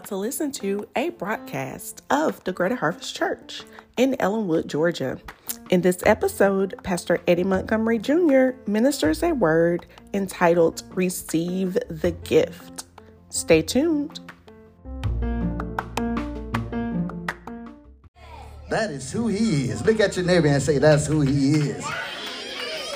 about to listen to a broadcast of the Greater Harvest Church in Ellenwood, Georgia. In this episode, Pastor Eddie Montgomery Jr. ministers a word entitled Receive the Gift. Stay tuned. That is who he is. Look at your neighbor and say, That's who he is.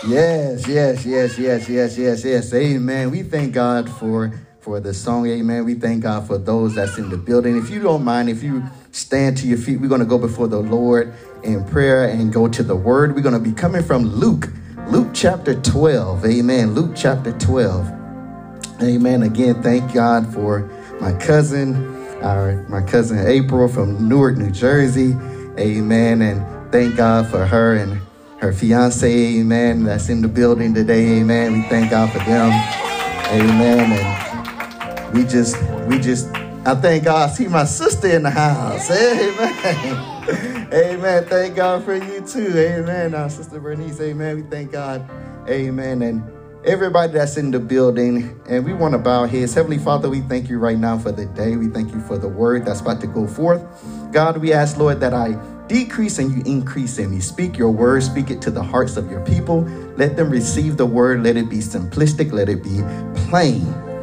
Yes, yes, yes, yes, yes, yes, yes. Amen. We thank God for for the song. Amen. We thank God for those that's in the building. If you don't mind, if you stand to your feet, we're going to go before the Lord in prayer and go to the word. We're going to be coming from Luke, Luke chapter 12. Amen. Luke chapter 12. Amen. Again, thank God for my cousin, our my cousin April from Newark, New Jersey. Amen. And thank God for her and her fiance, amen, that's in the building today, amen. We thank God for them. Amen. And we just, we just, I thank God. I see my sister in the house. Amen. amen. Thank God for you too. Amen. Our sister Bernice. Amen. We thank God. Amen. And everybody that's in the building, and we want to bow heads. Heavenly Father, we thank you right now for the day. We thank you for the word that's about to go forth. God, we ask, Lord, that I decrease and you increase in me. Speak your word, speak it to the hearts of your people. Let them receive the word. Let it be simplistic, let it be plain.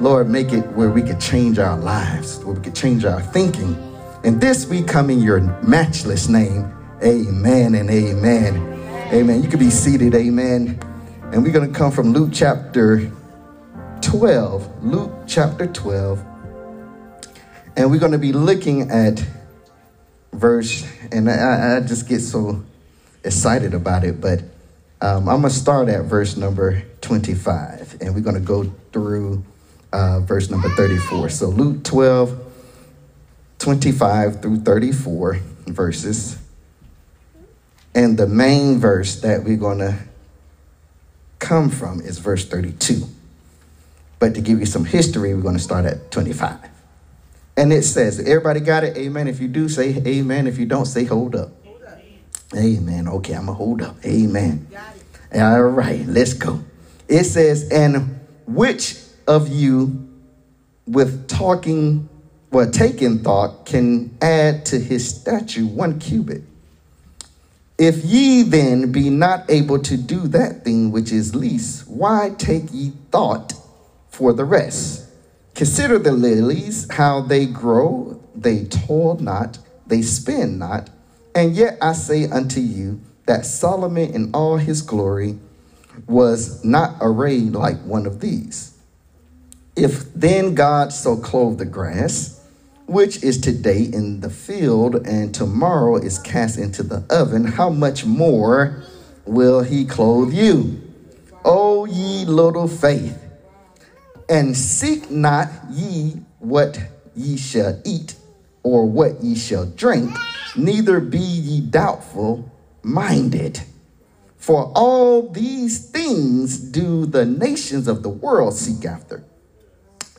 Lord, make it where we could change our lives, where we could change our thinking. And this we come in your matchless name. Amen and amen. Amen. You can be seated. Amen. And we're going to come from Luke chapter 12. Luke chapter 12. And we're going to be looking at verse, and I, I just get so excited about it, but um, I'm going to start at verse number 25. And we're going to go through uh, verse number 34. So Luke 12, 25 through 34 verses. And the main verse that we're going to come from is verse 32. But to give you some history, we're going to start at 25. And it says, everybody got it? Amen. If you do, say amen. If you don't, say hold up. Hold up. Amen. Okay, I'm going to hold up. Amen. All right, let's go. It says, and which of you with talking well taking thought can add to his statue one cubit. If ye then be not able to do that thing which is least why take ye thought for the rest? Consider the lilies how they grow. They toil not they spin not. And yet i say unto you that solomon in all his glory was not arrayed like one of these if then God so clothe the grass, which is today in the field and tomorrow is cast into the oven, how much more will he clothe you? O ye little faith, and seek not ye what ye shall eat or what ye shall drink, neither be ye doubtful minded. For all these things do the nations of the world seek after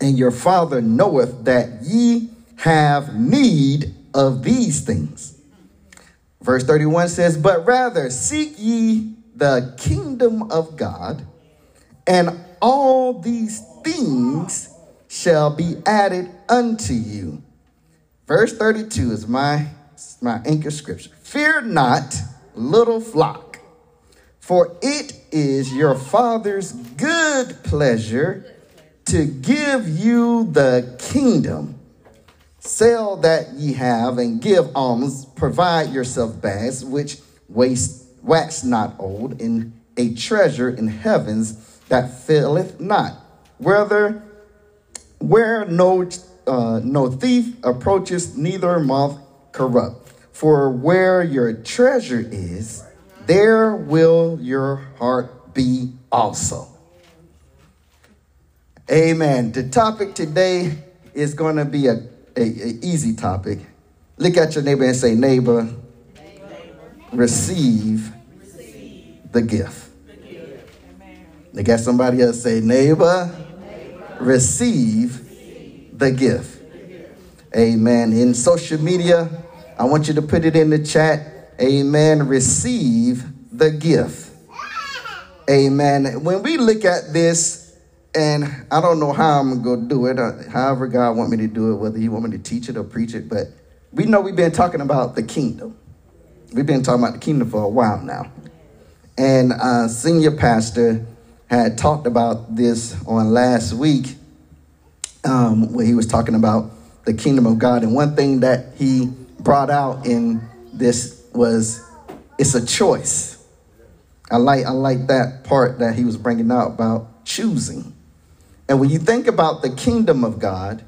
and your Father knoweth that ye have need of these things. Verse 31 says, But rather seek ye the kingdom of God, and all these things shall be added unto you. Verse 32 is my, my anchor scripture. Fear not, little flock, for it is your Father's good pleasure to give you the kingdom. Sell that ye have and give alms. Provide yourself bags which waste, wax not old, in a treasure in heavens that faileth not. Whether where no uh, no thief approaches, neither moth corrupt. For where your treasure is, there will your heart be also. Amen. The topic today is going to be a, a, a, easy topic. Look at your neighbor and say, neighbor, neighbor. Receive, receive, the gift. Look at somebody else say, neighbor, neighbor. Receive, receive the, gift. the gift. Amen. In social media, I want you to put it in the chat. Amen. Receive the gift. Amen. When we look at this, And I don't know how I'm going to do it, uh, however God want me to do it, whether he want me to teach it or preach it. But we know we've been talking about the kingdom. We've been talking about the kingdom for a while now. And uh, senior pastor had talked about this on last week um, when he was talking about the kingdom of God. And one thing that he brought out in this was it's a choice. I like I like that part that he was bringing out about choosing. And when you think about the kingdom of God,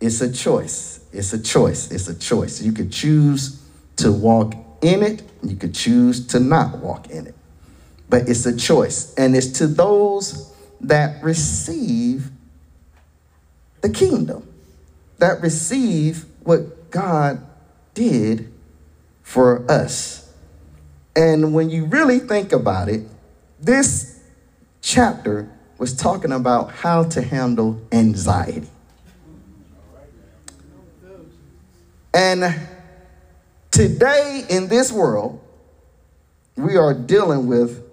it's a choice. It's a choice. It's a choice. You could choose to walk in it, you could choose to not walk in it. But it's a choice. And it's to those that receive the kingdom, that receive what God did for us. And when you really think about it, this chapter was talking about how to handle anxiety. And today in this world, we are dealing with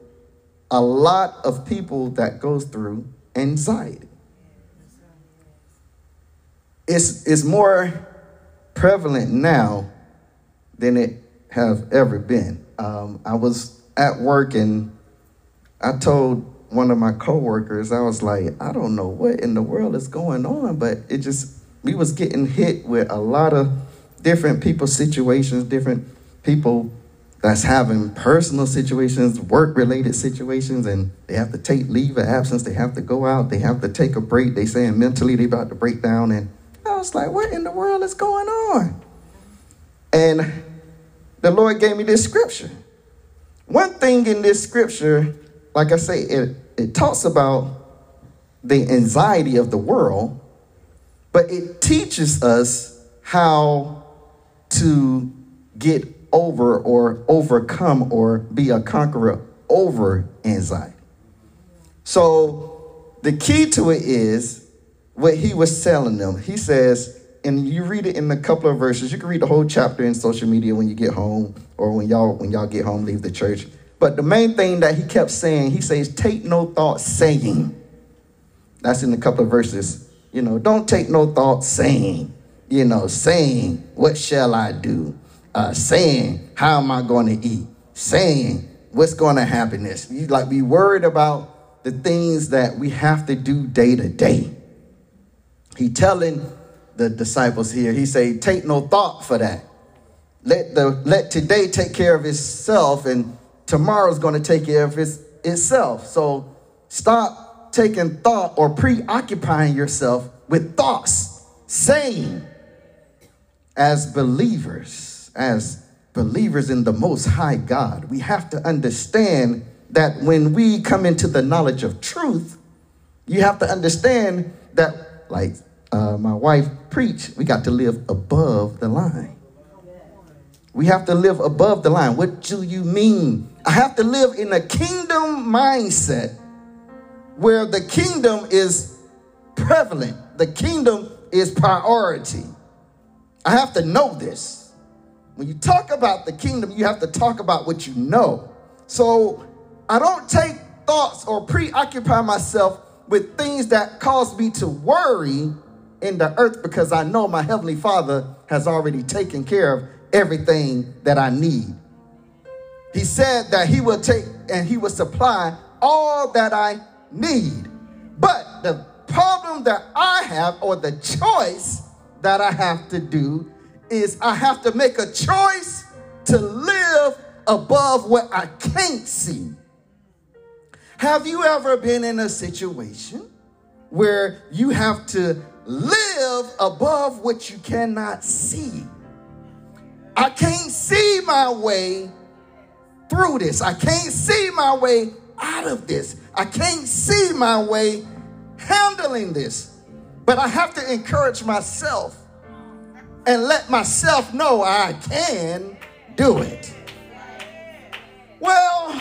a lot of people that goes through anxiety. It's, it's more prevalent now than it have ever been. Um, I was at work and I told one of my coworkers, I was like, I don't know what in the world is going on, but it just we was getting hit with a lot of different people situations, different people that's having personal situations, work related situations, and they have to take leave of absence, they have to go out, they have to take a break. They saying mentally they about to break down. And I was like, what in the world is going on? And the Lord gave me this scripture. One thing in this scripture, like I say, it, it talks about the anxiety of the world, but it teaches us how to get over or overcome or be a conqueror over anxiety. So the key to it is what he was telling them. He says, and you read it in a couple of verses. You can read the whole chapter in social media when you get home or when y'all when y'all get home, leave the church. But the main thing that he kept saying, he says, take no thought saying. That's in a couple of verses. You know, don't take no thought saying, you know, saying, what shall I do? uh, saying, How am I going to eat? Saying, What's going to happen This You like be worried about the things that we have to do day to day. He telling the disciples here, he say, Take no thought for that. Let the let today take care of itself, and tomorrow's going to take care of its, itself. So stop taking thought or preoccupying yourself with thoughts, saying, as believers as believers in the Most High God, we have to understand that when we come into the knowledge of truth, you have to understand that, like uh, my wife preached, we got to live above the line. We have to live above the line. What do you mean? I have to live in a kingdom mindset where the kingdom is prevalent, the kingdom is priority. I have to know this. When you talk about the kingdom, you have to talk about what you know. So I don't take thoughts or preoccupy myself with things that cause me to worry in the earth because I know my Heavenly Father has already taken care of everything that I need. He said that He will take and He will supply all that I need. But the problem that I have, or the choice that I have to do, is I have to make a choice to live above what I can't see. Have you ever been in a situation where you have to live above what you cannot see? I can't see my way through this. I can't see my way out of this. I can't see my way handling this. But I have to encourage myself and let myself know I can do it. Well,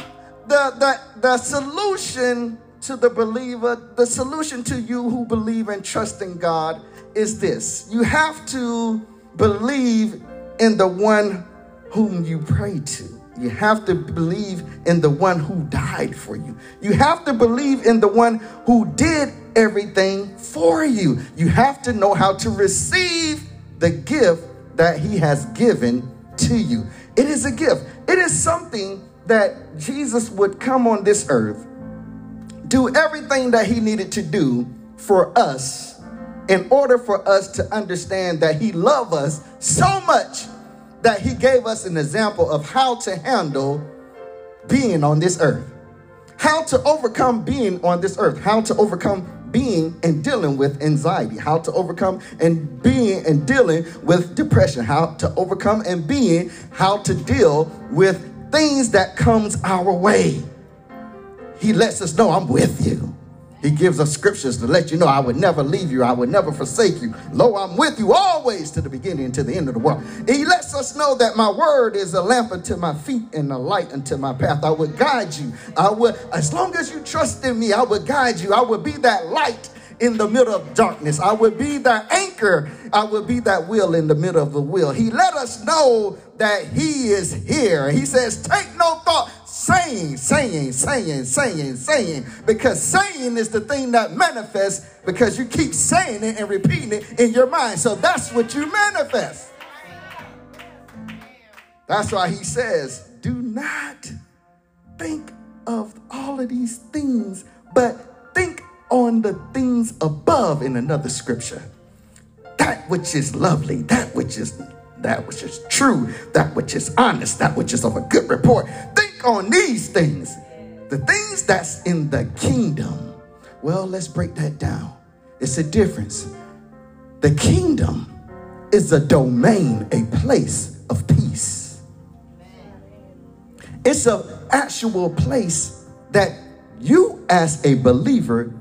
the, the, the solution to the believer, the solution to you who believe and trust in God is this you have to believe in the one whom you pray to. You have to believe in the one who died for you. You have to believe in the one who did everything for you. You have to know how to receive the gift that He has given to you. It is a gift, it is something that Jesus would come on this earth, do everything that He needed to do for us in order for us to understand that He loved us so much that He gave us an example of how to handle being on this earth. How to overcome being on this earth, how to overcome being and dealing with anxiety, how to overcome and being and dealing with depression, how to overcome and being. How to deal with things that comes our way. He lets us know I'm with you. He gives us scriptures to let you know I would never leave you, I would never forsake you. Lo, I'm with you always to the beginning and to the end of the world. He lets us know that my word is a lamp unto my feet and a light unto my path. I would guide you. I would, as long as you trust in me, I would guide you. I would be that light in the middle of darkness. I would be that anchor. I would be that will in the middle of the will. He let us know that he is here. He says, take no thought saying, saying, saying, saying, saying, because saying is the thing that manifests because you keep saying it and repeating it in your mind. So that's what you manifest. That's why he says, do not think of all of these things, but think on the things above in another scripture. That which is lovely, that which is that which is true, that which is honest, that which is of a good report. Think on these things, the things that's in the kingdom. Well, let's break that down. It's a difference. The kingdom is a domain, a place of peace. It's an actual place that you, as a believer,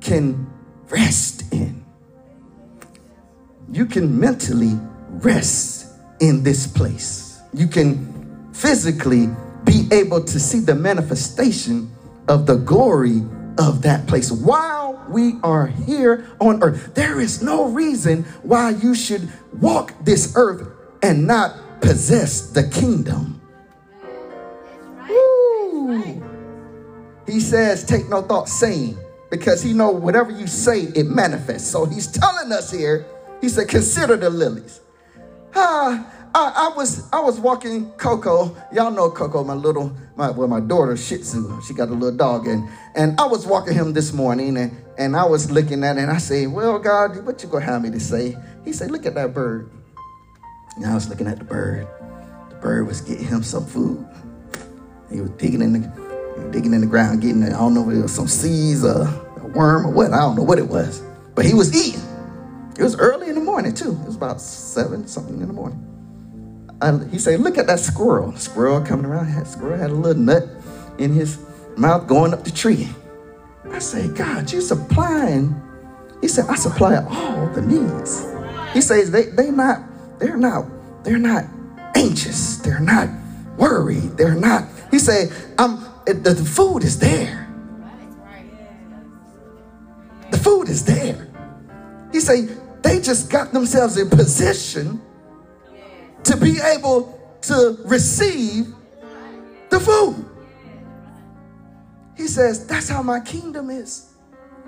can rest in. You can mentally rest in this place. You can physically be able to see the manifestation of the glory of that place while we are here on earth. There is no reason why you should walk this earth and not possess the kingdom. He says, Take no thought saying, because he know whatever you say, it manifests. So he's telling us here, he said, Consider the lilies. Ah, I, I, was I was walking Coco. Y'all know Coco, my little my well, my daughter Shih Tzu. She got a little dog, and and I was walking him this morning, and and I was looking at it, and I say, "Well, God, what you gonna have me to say?" He said, "Look at that bird." And I was looking at the bird. The bird was getting him some food. He was digging in the digging in the ground, getting I don't know if it was some seeds, or a worm, or what. I don't know what it was, but he was eating. It was early in the morning too. It was about seven something in the morning. I, he said, "Look at that squirrel." Squirrel coming around. That squirrel had a little nut in his mouth going up the tree. I said, "God, you supplying?" He said, "I supply all the needs." He says, "They they not they're not they're not anxious. They're not worried. They're not." He said, "I'm the, the food is there. The food is there." He said, they just got themselves in position to be able to receive the food. He says, That's how my kingdom is.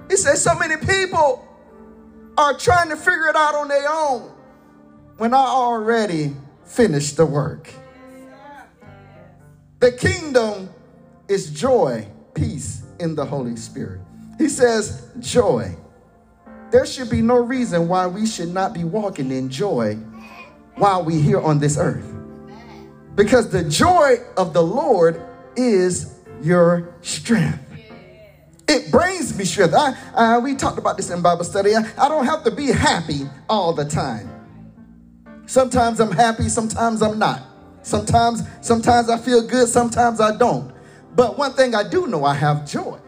He says, So many people are trying to figure it out on their own when I already finished the work. The kingdom is joy, peace in the Holy Spirit. He says, Joy there should be no reason why we should not be walking in joy while we're here on this earth. Because the joy of the Lord is your strength. It brings me strength. I, uh, we talked about this in Bible study. I, I don't have to be happy all the time. Sometimes I'm happy, sometimes I'm not. Sometimes, sometimes I feel good, sometimes I don't. But one thing I do know, I have joy.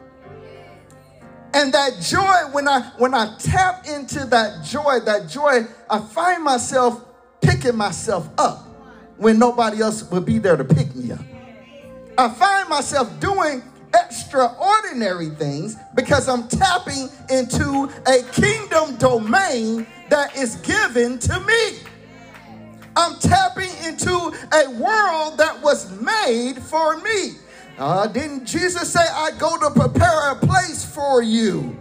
And that joy, when I when I tap into that joy, that joy, I find myself picking myself up when nobody else would be there to pick me up. I find myself doing extraordinary things because I'm tapping into a kingdom domain that is given to me. I'm tapping into a world that was made for me. Uh, didn't Jesus say, I go to prepare a place for you?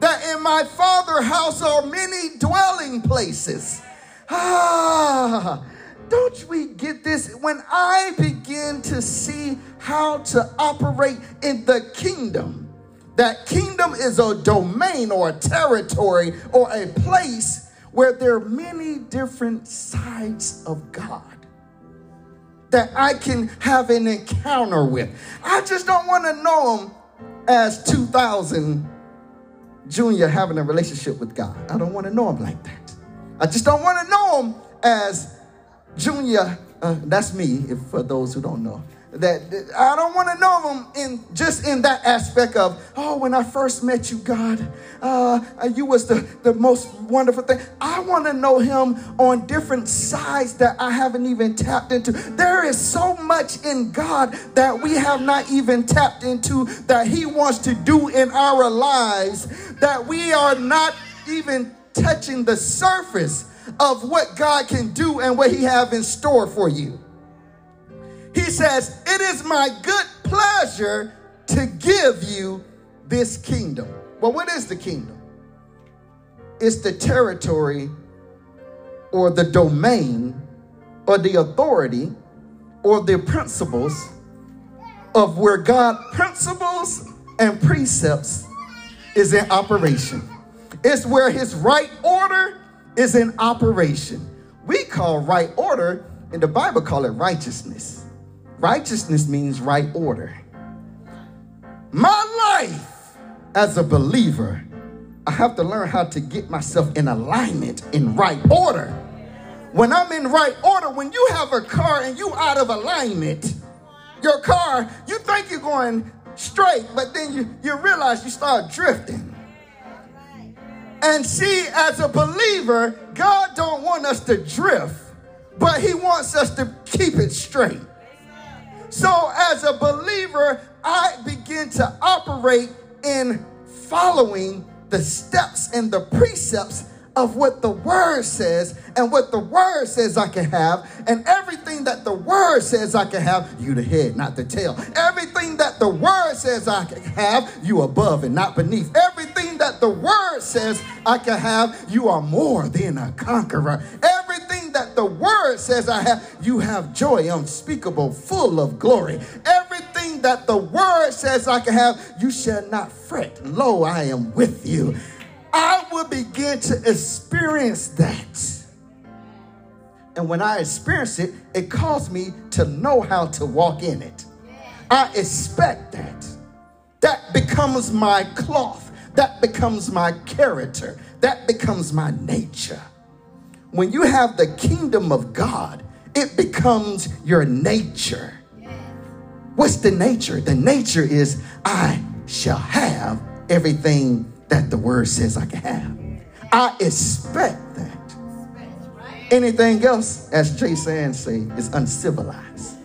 that in my Father house are many dwelling places. Ah, don't we get this? When I begin to see how to operate in the kingdom, that kingdom is a domain or a territory or a place where there are many different sides of God that I can have an encounter with. I just don't want to know him as 2000 Junior having a relationship with God. I don't want to know him like that. I just don't want to know him as Junior. Uh, that's me, if for those who don't know that, I don't want to know him in just in that aspect of, oh, when I first met you, God, uh, you was the, the most wonderful thing. I want to know him on different sides that I haven't even tapped into. There is so much in God that we have not even tapped into that he wants to do in our lives that we are not even touching the surface of what God can do and what he have in store for you. He says, It is my good pleasure to give you this kingdom. Well, what is the kingdom? It's the territory or the domain or the authority or the principles of where God principles and precepts is in operation. It's where his right order is in operation. We call right order in the Bible call it righteousness. Righteousness means right order. My life as a believer, I have to learn how to get myself in alignment in right order. When I'm in right order, when you have a car and you out of alignment, your car, you think you're going straight, but then you, you realize you start drifting. And see, as a believer, God don't want us to drift, but he wants us to keep it straight. So, as a believer, I begin to operate in following the steps and the precepts of what the word says and what the word says I can have and everything that the word says I can have you the head not the tail. Everything that the word says I can have you above and not beneath. Everything that the word says I can have you are more than a conqueror. Everything that the word says I have you have joy unspeakable full of glory. Everything that the word says I can have you shall not fret. Lo I am with you I will begin to experience that. And when I experience it, it caused me to know how to walk in it. I expect that. That becomes my cloth. That becomes my character. That becomes my nature. When you have the kingdom of God, it becomes your nature. What's the nature? The nature is I shall have everything that the word says I can have. I expect that. Anything else, as Jay Sands say, is uncivilized.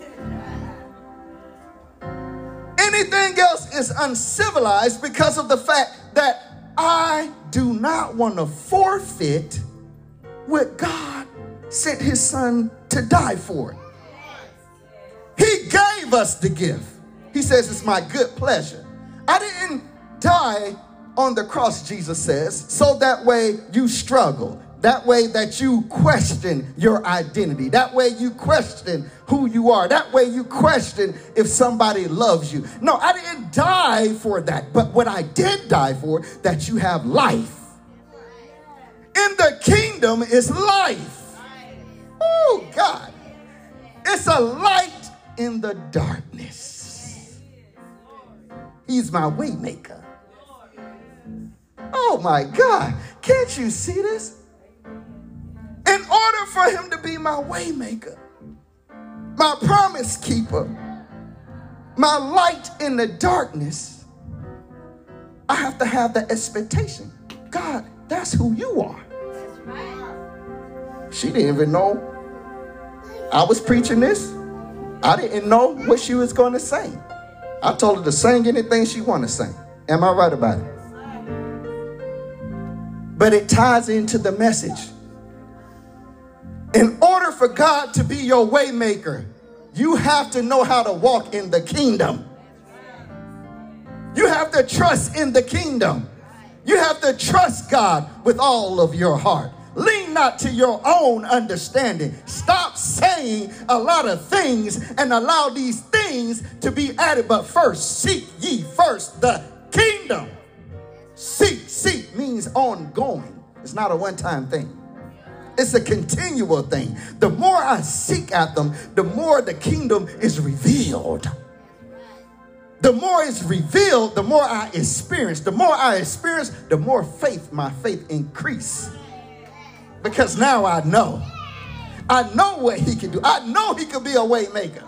Anything else is uncivilized because of the fact that I do not want to forfeit what God sent his son to die for. He gave us the gift. He says, It's my good pleasure. I didn't die on the cross, Jesus says, so that way you struggle. That way that you question your identity. That way you question who you are. That way you question if somebody loves you. No, I didn't die for that. But what I did die for, that you have life. In the kingdom is life. Oh, God. It's a light in the darkness. He's my waymaker. Oh my God, can't you see this? In order for him to be my waymaker, my promise keeper, my light in the darkness, I have to have the expectation. God, that's who you are. She didn't even know I was preaching this. I didn't know what she was going to sing. I told her to sing anything she wanted to sing. Am I right about it? But it ties into the message. In order for God to be your waymaker, you have to know how to walk in the kingdom. You have to trust in the kingdom. You have to trust God with all of your heart. Lean not to your own understanding. Stop saying a lot of things and allow these things to be added. But first, seek ye first the kingdom. Seek, means ongoing. It's not a one time thing. It's a continual thing. The more I seek at them, the more the kingdom is revealed. The more it's revealed, the more I experience. The more I experience, the more faith, my faith increase. Because now I know. I know what he can do. I know he can be a way maker.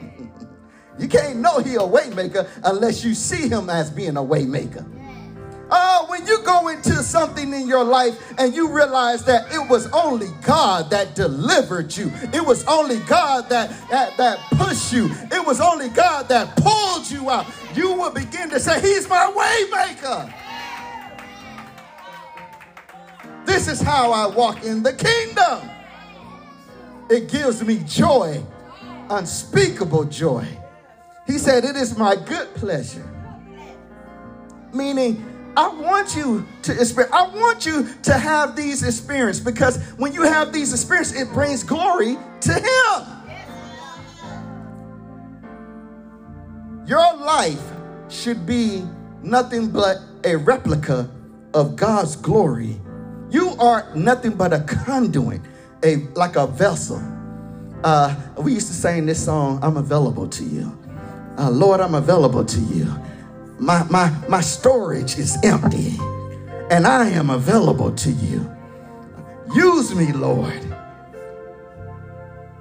you can't know he a way maker unless you see him as being a way maker. Oh, when you go into something in your life and you realize that it was only God that delivered you, it was only God that, that, that pushed you, it was only God that pulled you out, you will begin to say, He's my waymaker. This is how I walk in the kingdom. It gives me joy, unspeakable joy. He said, It is my good pleasure. Meaning, I want you to experience, I want you to have these experiences because when you have these experiences, it brings glory to Him. Your life should be nothing but a replica of God's glory. You are nothing but a conduit, a like a vessel. Uh, we used to sing this song, I'm available to you. Uh, Lord, I'm available to you my, my, my storage is empty and I am available to you. Use me, Lord.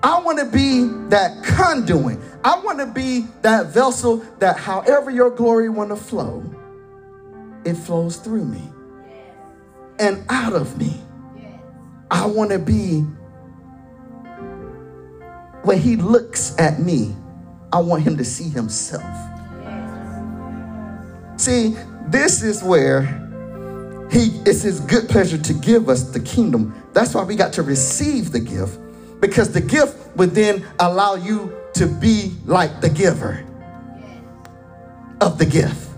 I want to be that conduit. I want to be that vessel that however your glory want to flow, it flows through me and out of me. I want to be when he looks at me, I want him to see himself. See, this is where he it's his good pleasure to give us the kingdom. That's why we got to receive the gift because the gift would then allow you to be like the giver of the gift.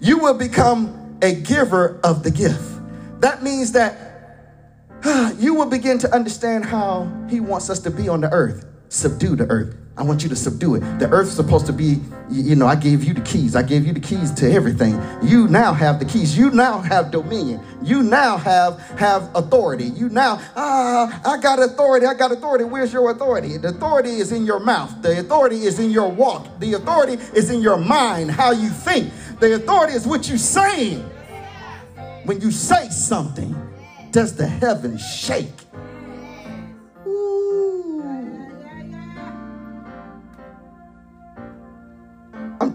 You will become a giver of the gift. That means that you will begin to understand how he wants us to be on the earth, subdue the earth. I want you to subdue it. The earth's supposed to be, you know, I gave you the keys. I gave you the keys to everything. You now have the keys. You now have dominion. You now have have authority. You now, ah, I got authority. I got authority. Where's your authority? The authority is in your mouth. The authority is in your walk. The authority is in your mind, how you think. The authority is what you're saying. When you say something, does the heaven shake?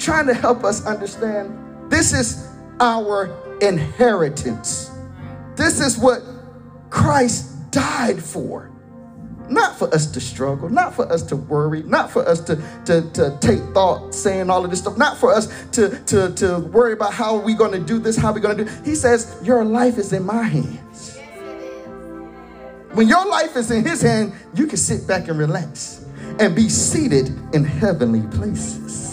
Trying to help us understand this is our inheritance. This is what Christ died for. Not for us to struggle, not for us to worry, not for us to, to, to take thought saying all of this stuff, not for us to, to, to worry about how we're going to do this, how we're going to do. He says, Your life is in my hands. When your life is in his hand, you can sit back and relax and be seated in heavenly places.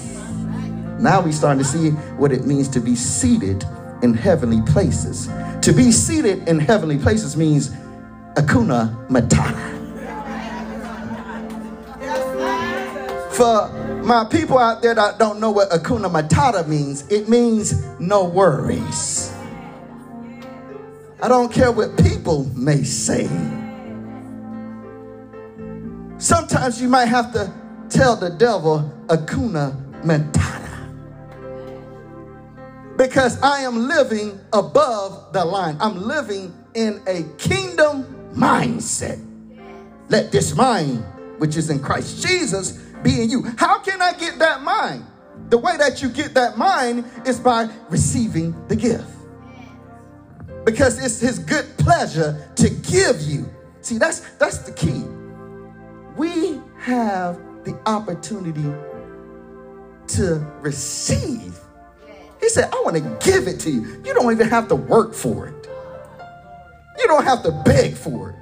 Now we starting to see what it means to be seated in heavenly places. To be seated in heavenly places means Hakuna Matata. For my people out there that don't know what Hakuna Matata means, it means no worries. I don't care what people may say. Sometimes you might have to tell the devil Hakuna Matata because I am living above the line. I'm living in a kingdom mindset. Let this mind, which is in Christ Jesus, be in you. How can I get that mind? The way that you get that mind is by receiving the gift. Because it's his good pleasure to give you. See, that's that's the key. We have the opportunity to receive he said, I want to give it to you. You don't even have to work for it. You don't have to beg for it.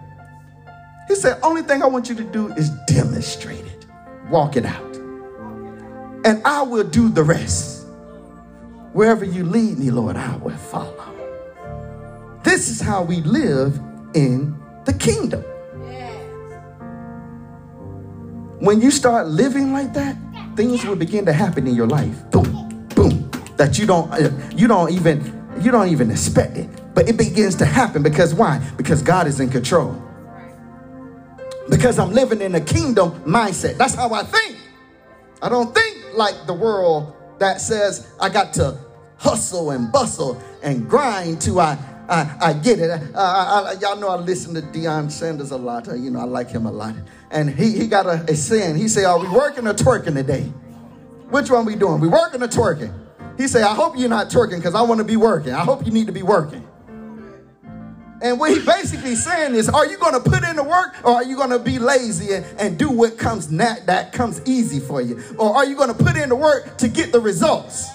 He said, only thing I want you to do is demonstrate it. Walk it out. And I will do the rest. Wherever you lead me, Lord, I will follow. This is how we live in the kingdom. When you start living like that, things will begin to happen in your life. Boom, boom. That you don't uh, you don't even you don't even expect it. But it begins to happen because why? Because God is in control. Because I'm living in a kingdom mindset. That's how I think. I don't think like the world that says I got to hustle and bustle and grind to I I, I get it. I, I, y'all know I listen to Deion Sanders a lot. Uh, you know I like him a lot. And he, he got a, a saying. He say, "Are we working or twerking today? Which one we doing? We working or twerking?" He said, "I hope you're not twerking because I want to be working. I hope you need to be working." And what he basically saying is, are you going to put in the work or are you going to be lazy and, and do what comes nat- that comes easy for you? Or are you going to put in the work to get the results?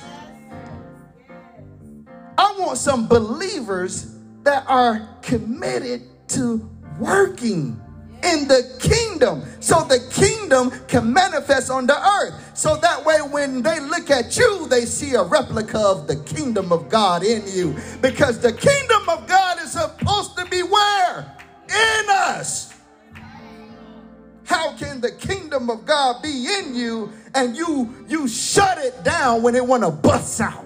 I want some believers that are committed to working in the kingdom so the kingdom can manifest on the earth. So that way, when they look at you, they see a replica of the kingdom of God in you. Because the kingdom of God is supposed to be where? In us. How can the kingdom of God be in you and you you shut it down when it want to bust out?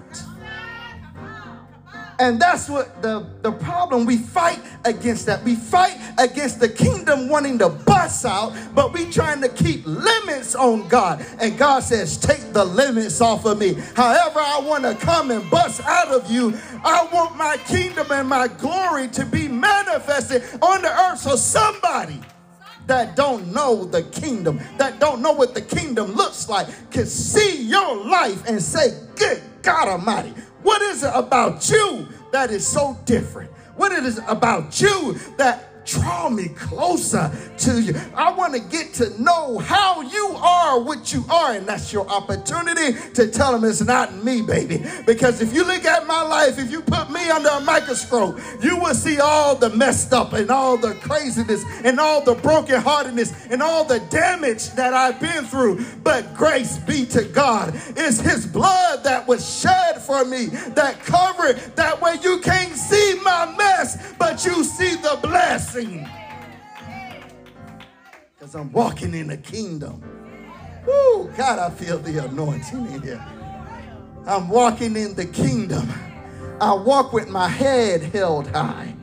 And that's what the, the problem. We fight against that. We fight against the kingdom wanting to bust out, but we trying to keep limits on God. And God says, take the limits off of me. However, I want to come and bust out of you. I want my kingdom and my glory to be manifested on the earth. So somebody that don't know the kingdom, that don't know what the kingdom looks like, can see your life and say, good God Almighty, what is it about you that is so different? What it is about you that draw me closer to you. I want to get to know how you are what you are, and that's your opportunity to tell them it's not me, baby. Because if you look at my life, if you put me under a microscope, you will see all the messed up and all the craziness and all the brokenheartedness and all the damage that I've been through. But grace be to God. It's His blood that was shed for me that covered. That way you can't see my mess, but you see the blessing. Because I'm walking in the kingdom. Woo, God, I feel the anointing in here. I'm walking in the kingdom. I walk with my head held high.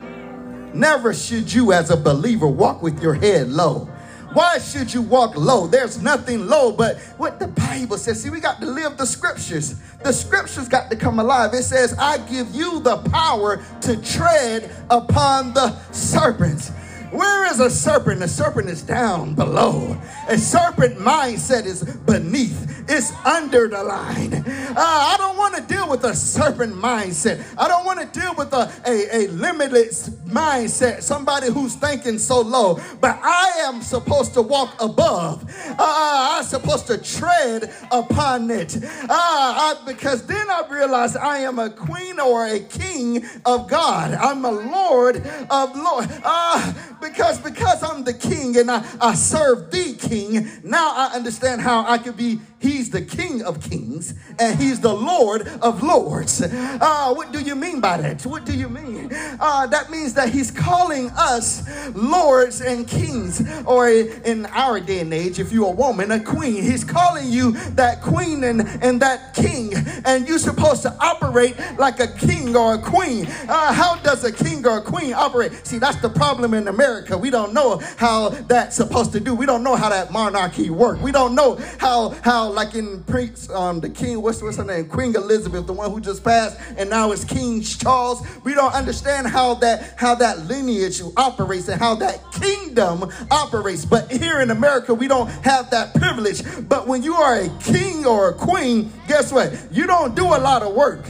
Never should you, as a believer, walk with your head low. Why should you walk low? There's nothing low but what the Bible says. See, we got to live the scriptures. The scriptures got to come alive. It says, I give you the power to tread upon the serpents. Where is a serpent? A serpent is down below. A serpent mindset is beneath, it's under the line. Uh, I don't want to deal with a serpent mindset. I don't want to deal with a, a, a limitless mindset, somebody who's thinking so low. But I am supposed to walk above. Uh, I'm supposed to tread upon it. Uh, I, because then I realize I am a queen or a king of God. I'm a Lord of Lord. Uh, because because I'm the king and I, I serve the king, now I understand how I could be He's the King of Kings and He's the Lord of Lords. Uh, what do you mean by that? What do you mean? Uh, that means that He's calling us lords and kings, or in our day and age, if you're a woman, a queen. He's calling you that queen and, and that king, and you're supposed to operate like a king or a queen. Uh, how does a king or a queen operate? See, that's the problem in America. We don't know how that's supposed to do. We don't know how that monarchy works. We don't know how how like in Prince, um, the King, what's, what's her name? Queen Elizabeth, the one who just passed, and now it's King Charles. We don't understand how that how that lineage operates and how that kingdom operates. But here in America, we don't have that privilege. But when you are a king or a queen, guess what? You don't do a lot of work.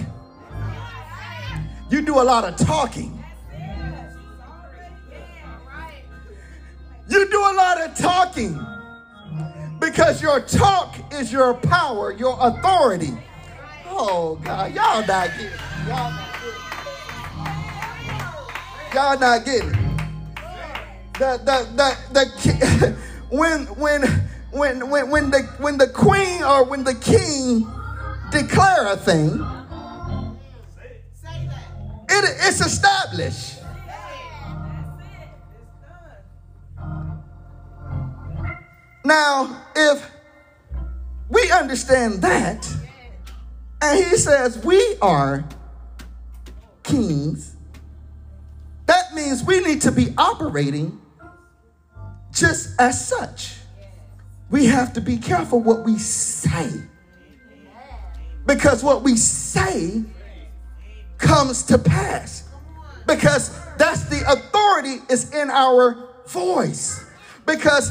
You do a lot of talking. You do a lot of talking because your talk is your power, your authority. Oh God, y'all not getting it. Y'all not getting it. Y'all not getting it. The, the, the, the, when, when, when, when, when, the, when the queen or when the king declare a thing, it, it's established. Now, if we understand that, and he says we are kings, that means we need to be operating just as such. We have to be careful what we say. Because what we say comes to pass. Because that's the authority is in our voice. Because,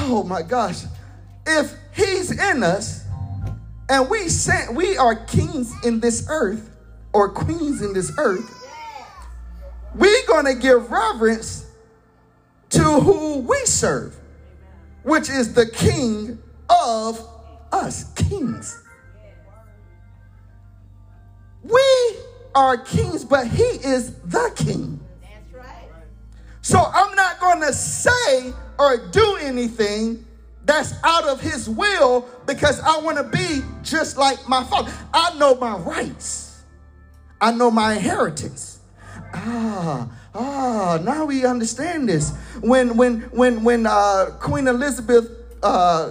oh my gosh, if he's in us and we say we are kings in this earth or queens in this earth, we're gonna give reverence to who we serve, which is the king of us, kings. We are kings, but he is the king. That's right. So I'm not going to say or do anything that's out of his will because I want to be just like my father. I know my rights. I know my inheritance. Ah, ah, now we understand this. When when when when uh, Queen Elizabeth uh,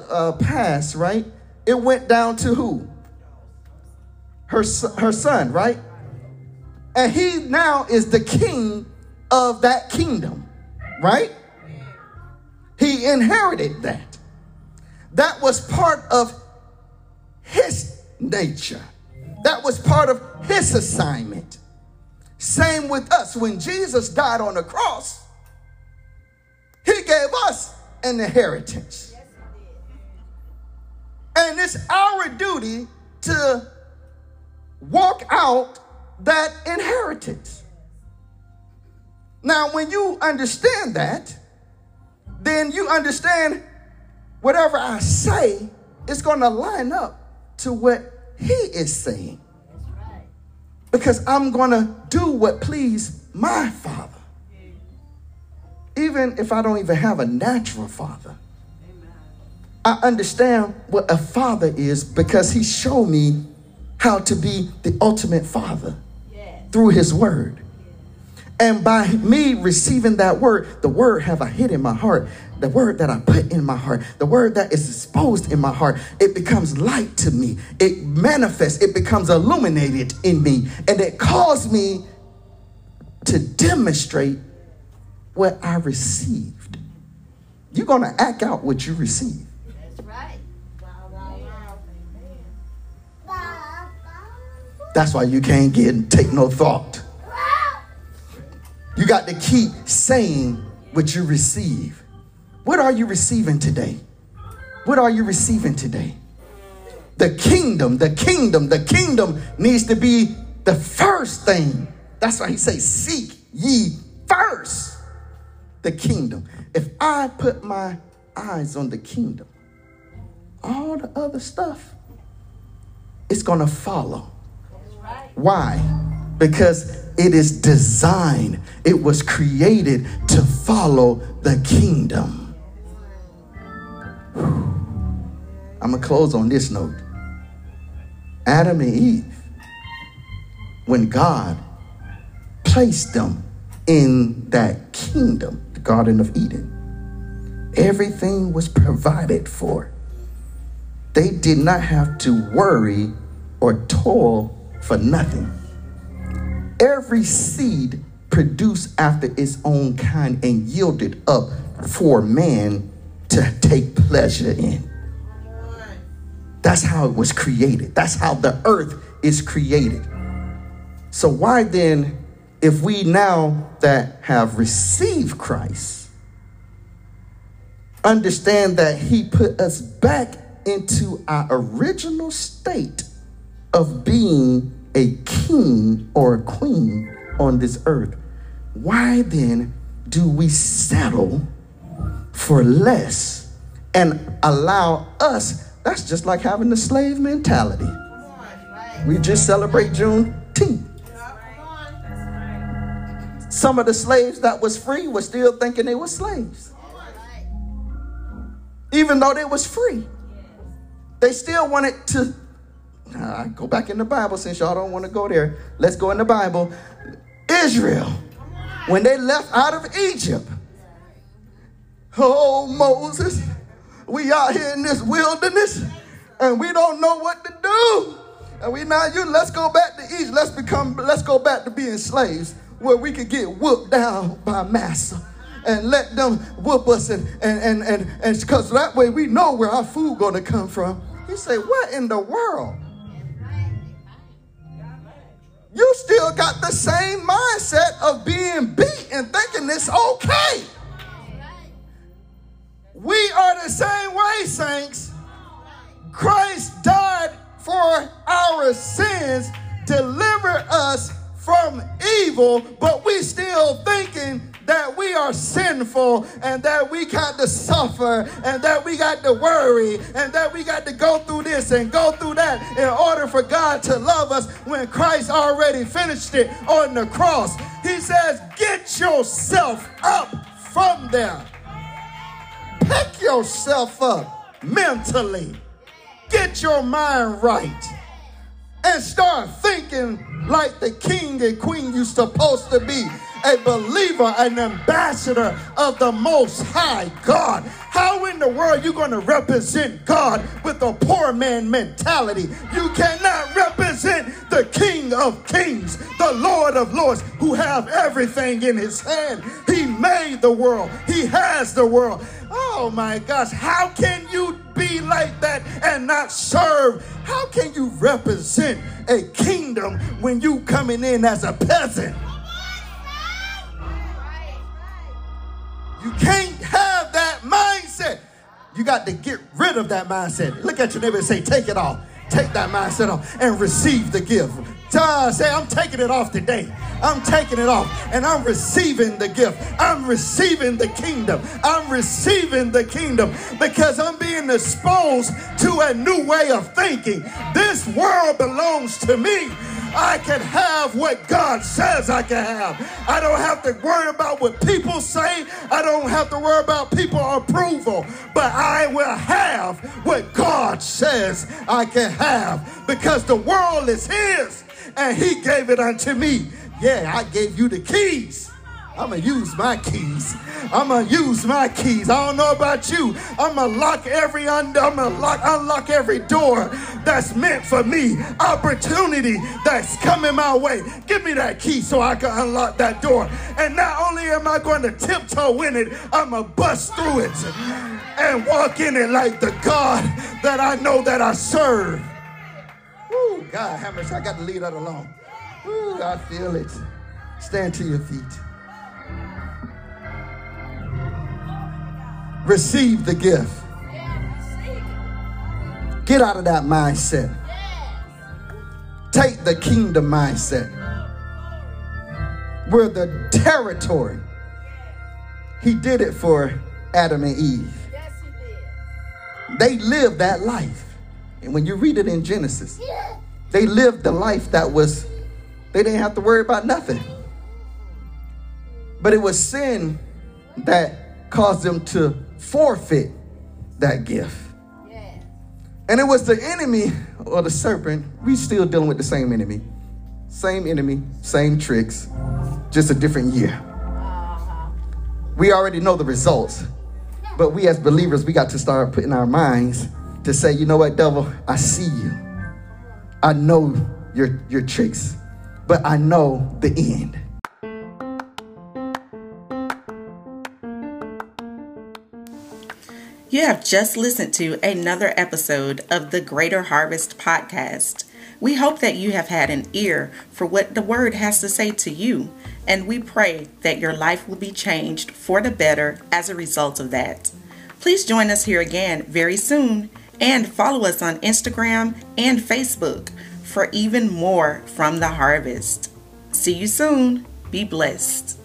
uh, passed, right? It went down to who? her, her son, right? And he now is the king of that kingdom, right? He inherited that. That was part of his nature. That was part of his assignment. Same with us. When Jesus died on the cross, he gave us an inheritance. And it's our duty to walk out that inheritance. Now, when you understand that, then you understand whatever I say is going to line up to what he is saying. Because I'm going to do what please my father. Even if I don't even have a natural father. I understand what a father is because he showed me how to be the ultimate father through his word. And by me receiving that word, the word have I hid in my heart, the word that I put in my heart, the word that is exposed in my heart, it becomes light to me. It manifests, it becomes illuminated in me, and it calls me to demonstrate what I received. You're going to act out what you receive. That's right. That's why you can't get and take no thought. You got to keep saying what you receive. What are you receiving today? What are you receiving today? The kingdom, the kingdom, the kingdom needs to be the first thing. That's why he says, Seek ye first the kingdom. If I put my eyes on the kingdom, all the other stuff is going to follow. Why? Because it is designed, it was created to follow the kingdom. I'm going to close on this note. Adam and Eve, when God placed them in that kingdom, the Garden of Eden, everything was provided for. They did not have to worry or toil for nothing. Every seed produced after its own kind and yielded up for man to take pleasure in. That's how it was created. That's how the earth is created. So, why then, if we now that have received Christ, understand that He put us back into our original state of being a king or a queen on this earth, why then do we settle for less and allow us? That's just like having the slave mentality. We just celebrate Juneteenth. Some of the slaves that was free were still thinking they were slaves. Even though they was free. They still wanted to Uh, go back in the Bible since y'all don't want to go there. Let's go in the Bible. Israel, when they left out of Egypt, oh, Moses, we out here in this wilderness and we don't know what to do. And we now you let's go back to Egypt. Let's become let's go back to being slaves where we could get whooped down by massa and let them whoop us and and and and and because that way we know where our food gonna come from. You say, what in the world? You still got the same mindset of being beat and thinking it's okay. We are the same way, saints. Christ died for our sins, deliver us from evil, but we still thinking that we are sinful and that we got to suffer and that we got to worry and that we got to go through this and go through that in order for God to love us when Christ already finished it on the cross. He says, Get yourself up from there. Pick yourself up mentally. Get your mind right and start thinking like the king and queen you're supposed to be a believer, an ambassador of the Most High God. How in the world are you going to represent God with a poor man mentality? You cannot represent the King of Kings, the Lord of Lords, who have everything in his hand. He made the world. He has the world. Oh my gosh, how can you be like that and not serve? How can you represent a kingdom when you coming in as a peasant? You can't have that mindset. You got to get rid of that mindset. Look at your neighbor and say, take it off. Take that mindset off and receive the gift. Say, I'm taking it off today. I'm taking it off and I'm receiving the gift. I'm receiving the kingdom. I'm receiving the kingdom because I'm being exposed to a new way of thinking. This world belongs to me. I can have what God says I can have. I don't have to worry about what people say. I don't have to worry about people approval. But I will have what God says I can have because the world is His and He gave it unto me. Yeah, I gave you the keys. I'm gonna use my keys. I'm gonna use my keys. I don't know about you. I'm gonna lock every under. I'm gonna lock, unlock every door that's meant for me. Opportunity that's coming my way. Give me that key so I can unlock that door. And not only am I going to tiptoe in it, I'm gonna bust through it and walk in it like the God that I know that I serve. Ooh, God, how much I got to leave that alone. Ooh, I feel it. Stand to your feet. Receive the gift. Get out of that mindset. Take the kingdom mindset. We're the territory. He did it for Adam and Eve. They lived that life. And when you read it in Genesis, they lived the life that was, they didn't have to worry about nothing. But it was sin that caused them to forfeit that gift. And it was the enemy or the serpent. We still dealing with the same enemy. Same enemy, same tricks, just a different year. Uh-huh. We already know the results. But we as believers, we got to start putting our minds to say, you know what, devil, I see you. I know your, your tricks, but I know the end. You have just listened to another episode of the Greater Harvest Podcast. We hope that you have had an ear for what the Word has to say to you, and we pray that your life will be changed for the better as a result of that. Please join us here again very soon and follow us on Instagram and Facebook for even more from the harvest. See you soon. Be blessed.